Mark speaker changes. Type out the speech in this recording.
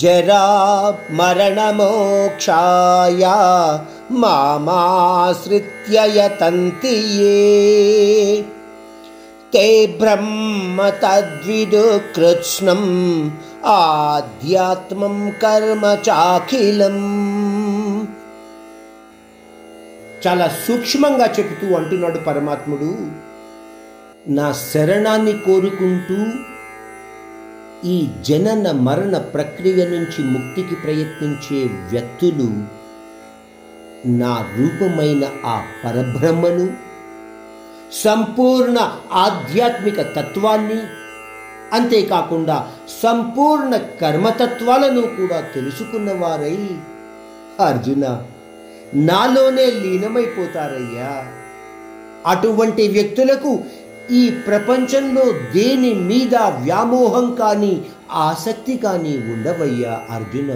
Speaker 1: జరా మరణమోక్షాయ మామాశ్రిత్య యతంతి ఏ ते ब्रह्म तद्विदु कृत्स्नम् ఆధ్యాత్మం కర్మ చాఖిలం చాలా సూక్ష్మంగా చెబుతూ అంటున్నాడు పరమాత్ముడు నా శరణాన్ని కోరుకుంటూ ఈ జనన మరణ ప్రక్రియ నుంచి ముక్తికి ప్రయత్నించే వ్యక్తులు నా రూపమైన ఆ పరబ్రహ్మను సంపూర్ణ ఆధ్యాత్మిక తత్వాన్ని అంతేకాకుండా సంపూర్ణ కర్మతత్వాలను కూడా తెలుసుకున్నవారై అర్జున నాలోనే లీనమైపోతారయ్యా. అటువంటి వ్యక్తులకు ఈ ప్రపంచంలో దేని మీద వ్యామోహం కానీ ఆసక్తి కానీ ఉండవయ్యా అర్జున.